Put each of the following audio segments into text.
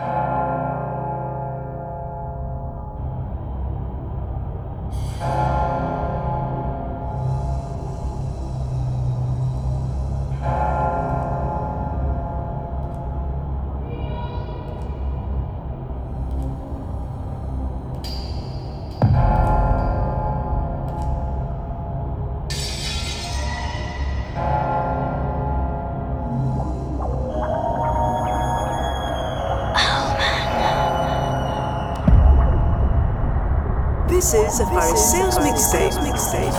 you This is a Paris Sales Mixtape. Mixtape.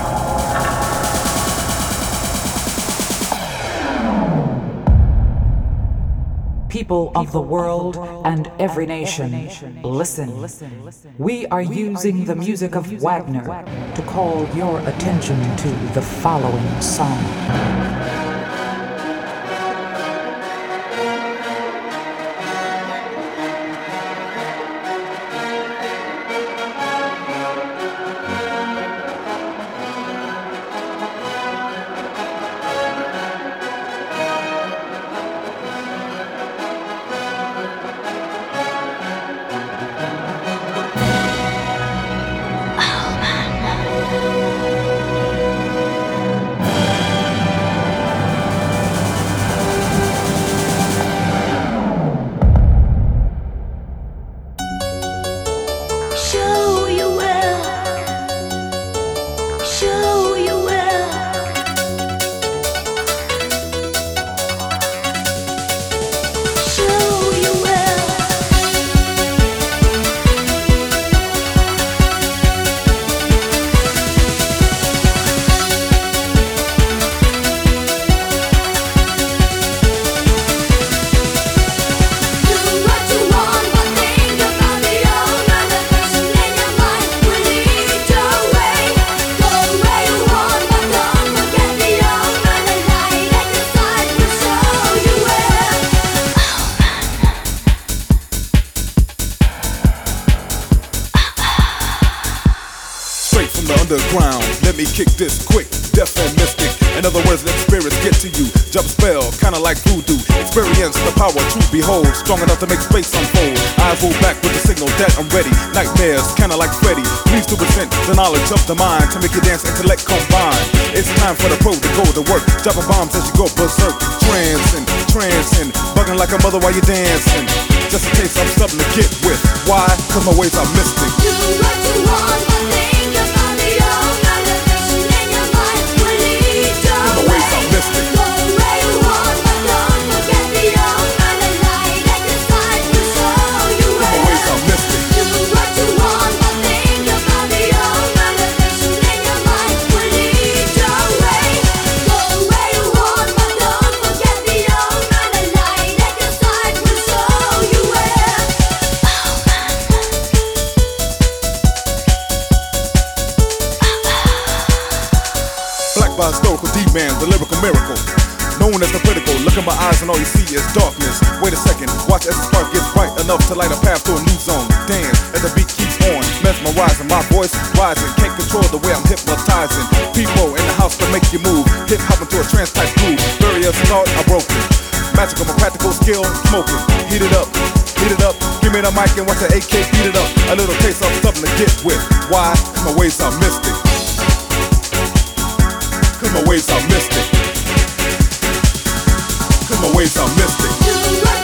People of the world and every nation, listen. We are using the music of Wagner to call your attention to the following song. Behold, strong enough to make space unfold. Eyes roll back with the signal that I'm ready. Nightmares, kinda like Freddy. Please to present the knowledge of the mind to make your dance intellect combine. It's time for the pro to go to work. Dropping bombs as you go berserk. Trancing, trancing, bugging like a mother while you're dancing. Just in case I'm something to get with. Why? Cause my ways are mystic. Do what you want, known as the critical. Look in my eyes and all you see is darkness. Wait a second, watch as the spark gets bright enough to light a path to a new zone. Dance as the beat keeps on, mesmerizing. My voice rising, can't control the way I'm hypnotizing. People in the house to make you move. Hip hop into a trance type groove. Barriers thought I are broken. Magical, my practical skill, smoking. Heat it up, heat it up. Give me the mic and watch the AK beat it up. A little taste of something to get with. Why? Cause my ways are mystic. Cause my ways are mystic my ways are mystic.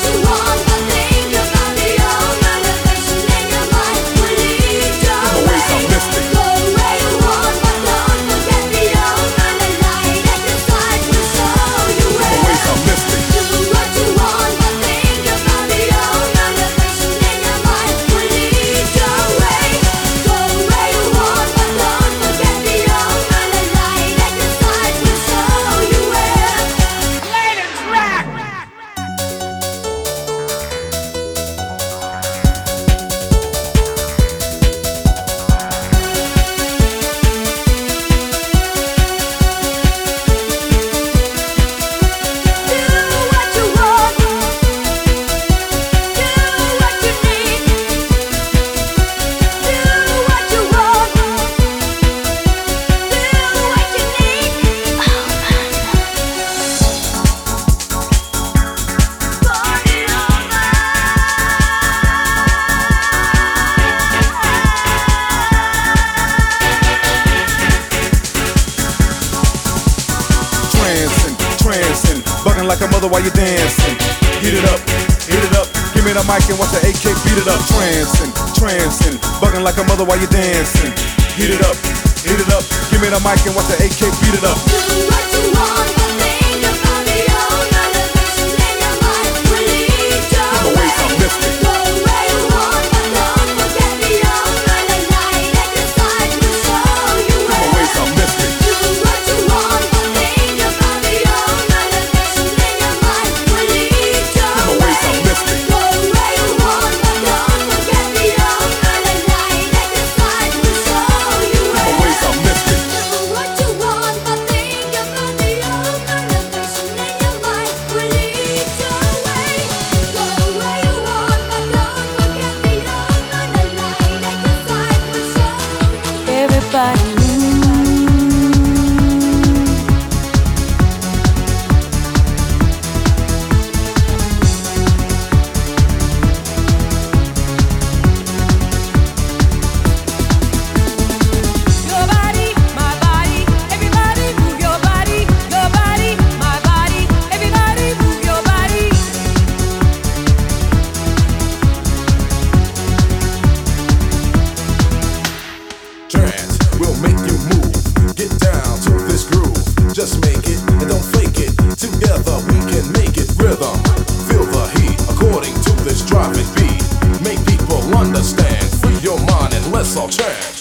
you think? profit be. Make people understand. Free your mind and let's all change.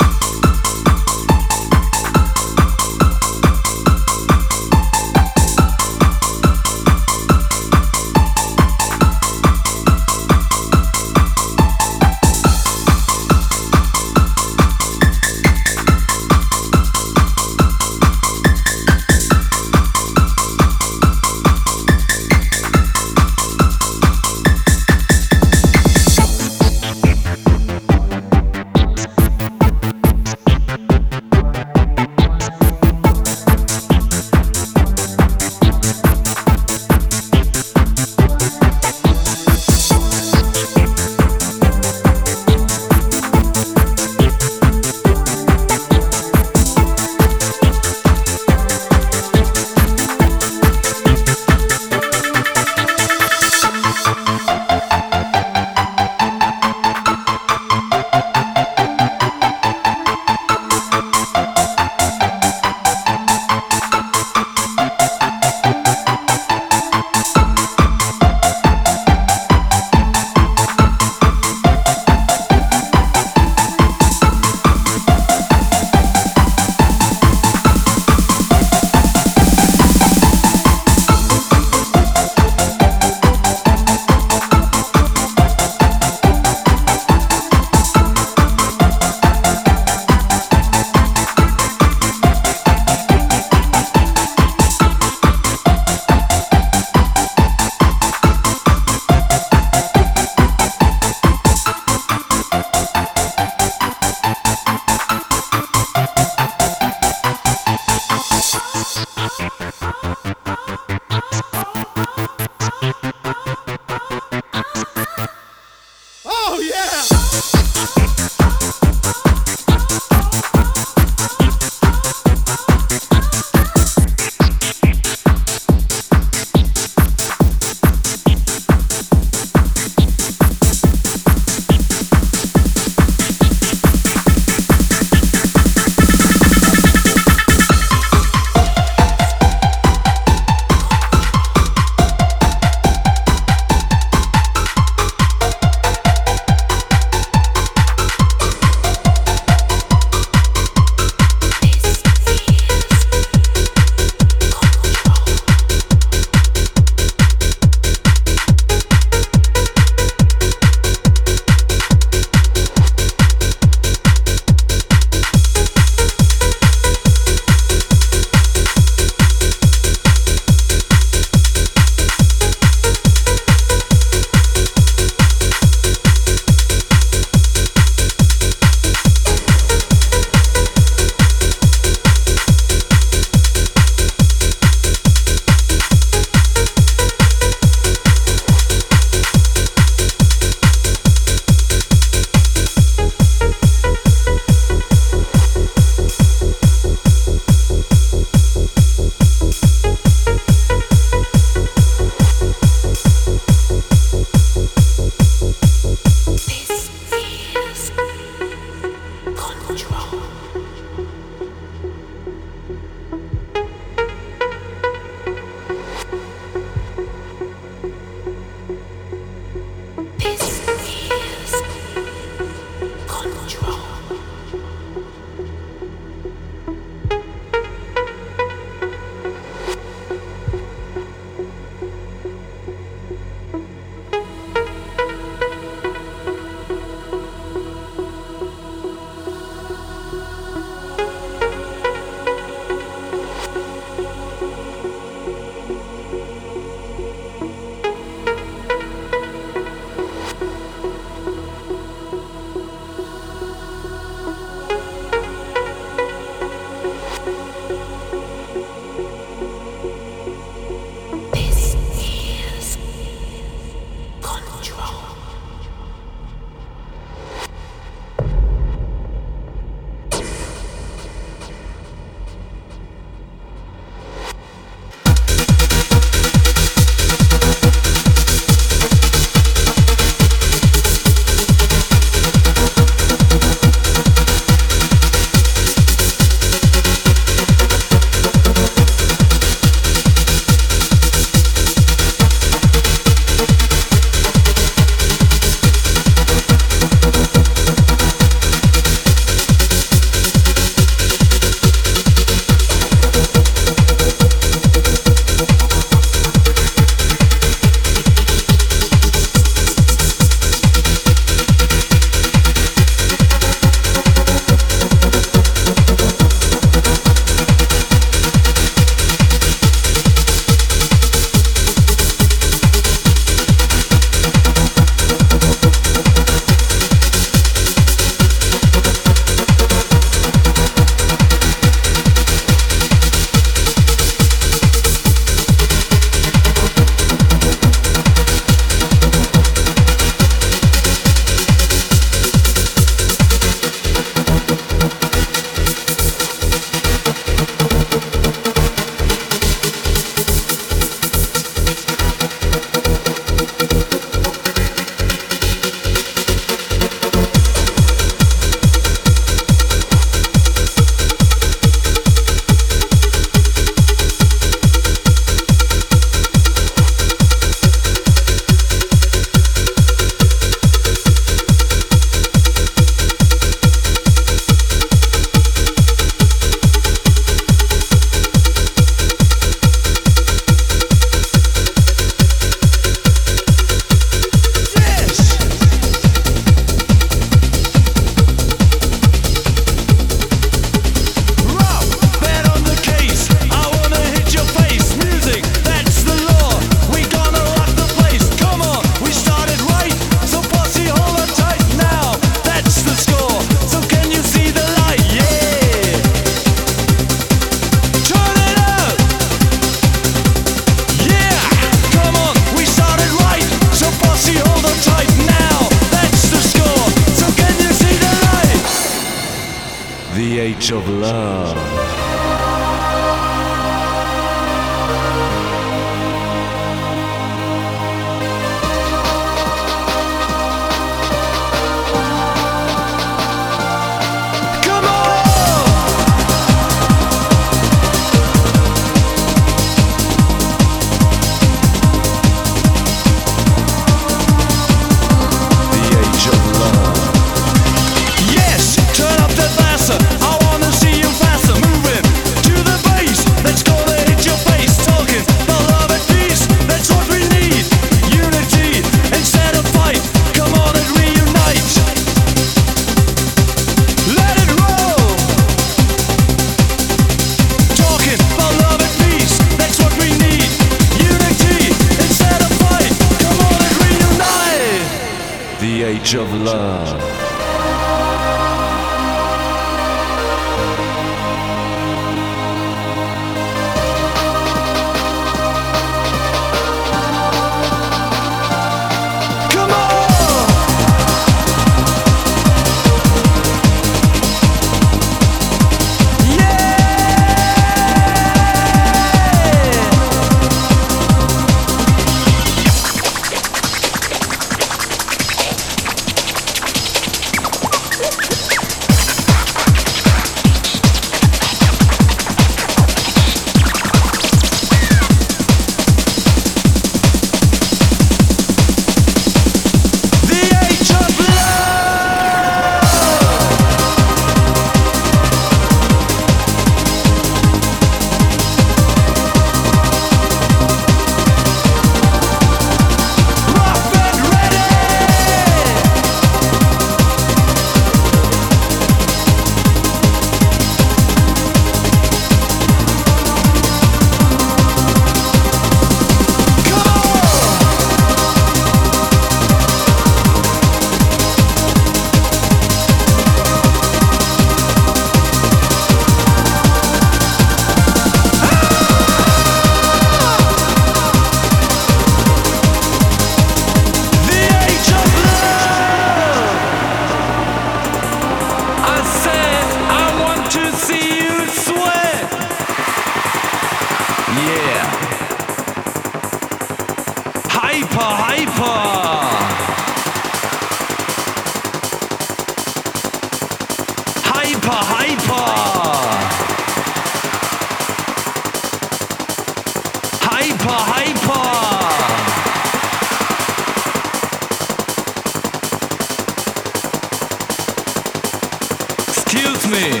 Excuse me,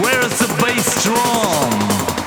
where is the bass drum?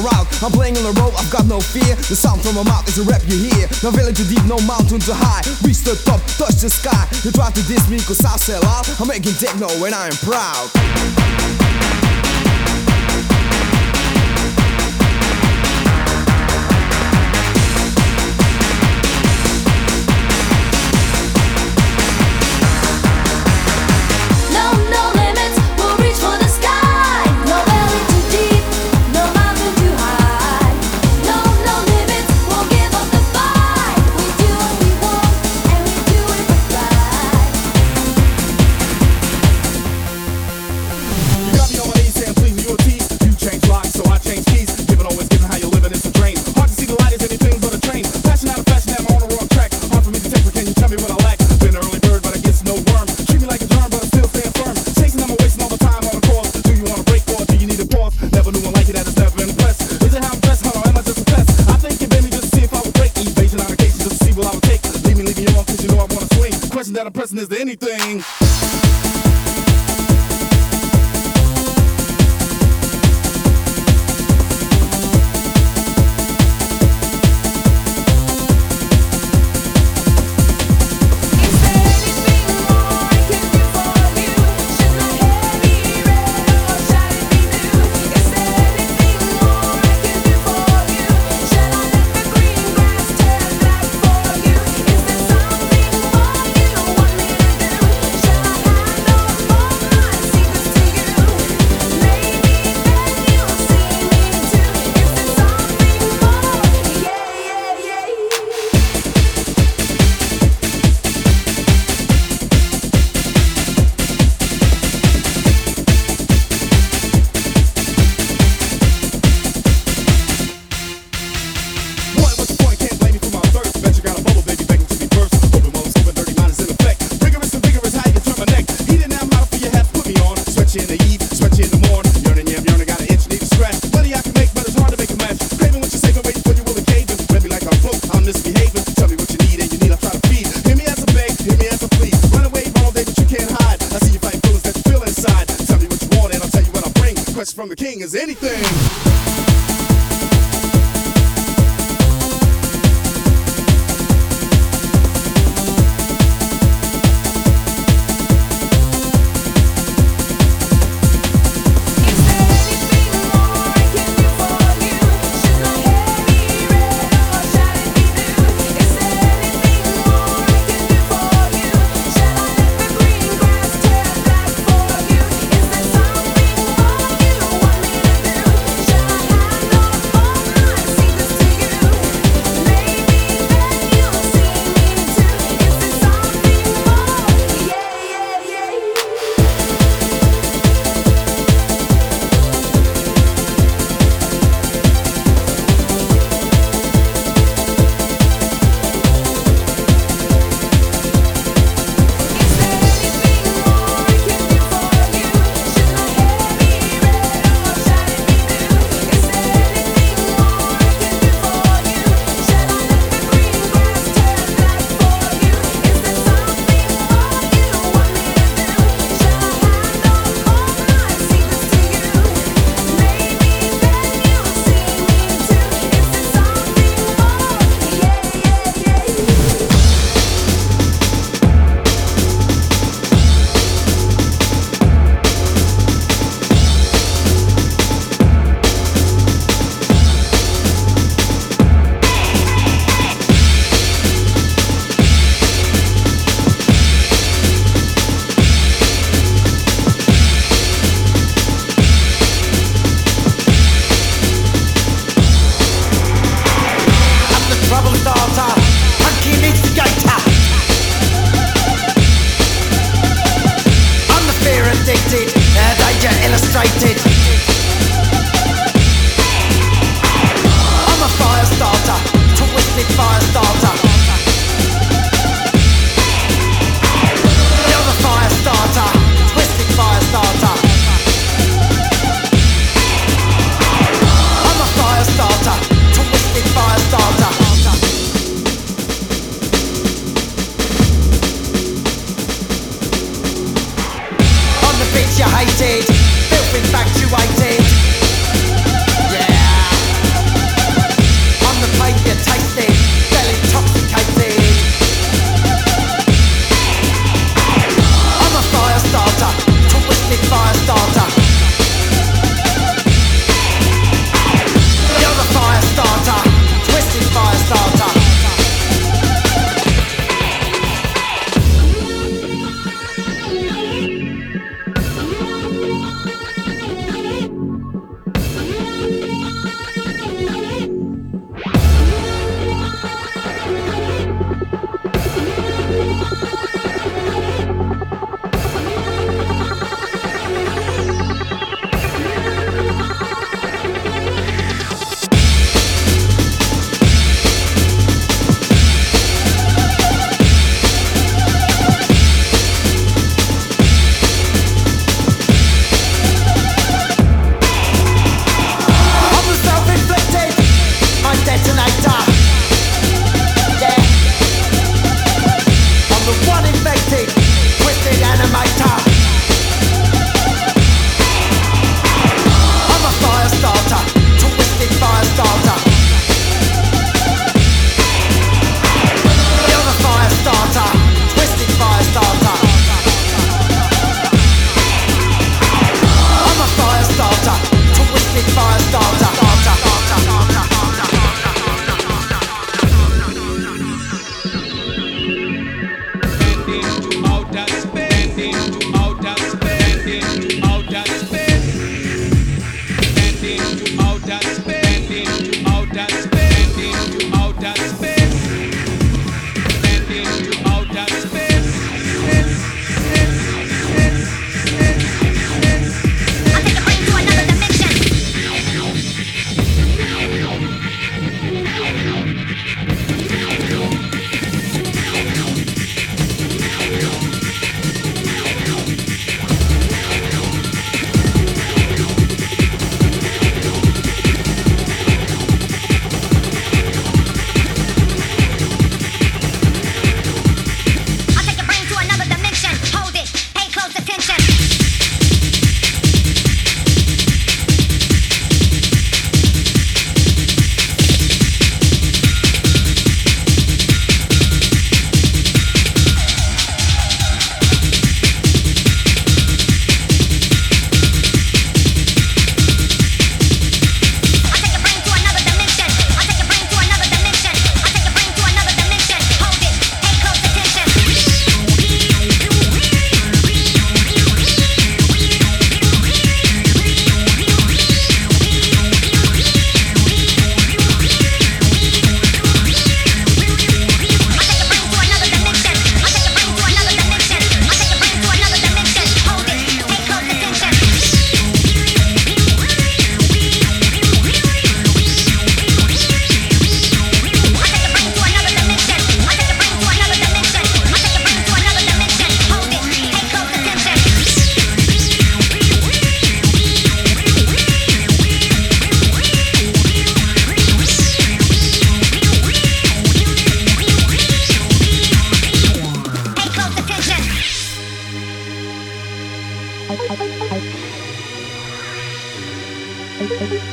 around. I'm playing on the road, I've got no fear. The sound from my mouth is a rap you hear. No valley too deep, no mountain too high. Reach the top, touch the sky. You try to diss me cause I sell out. I'm making techno and I am proud.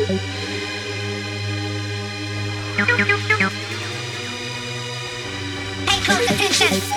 Pay close attention.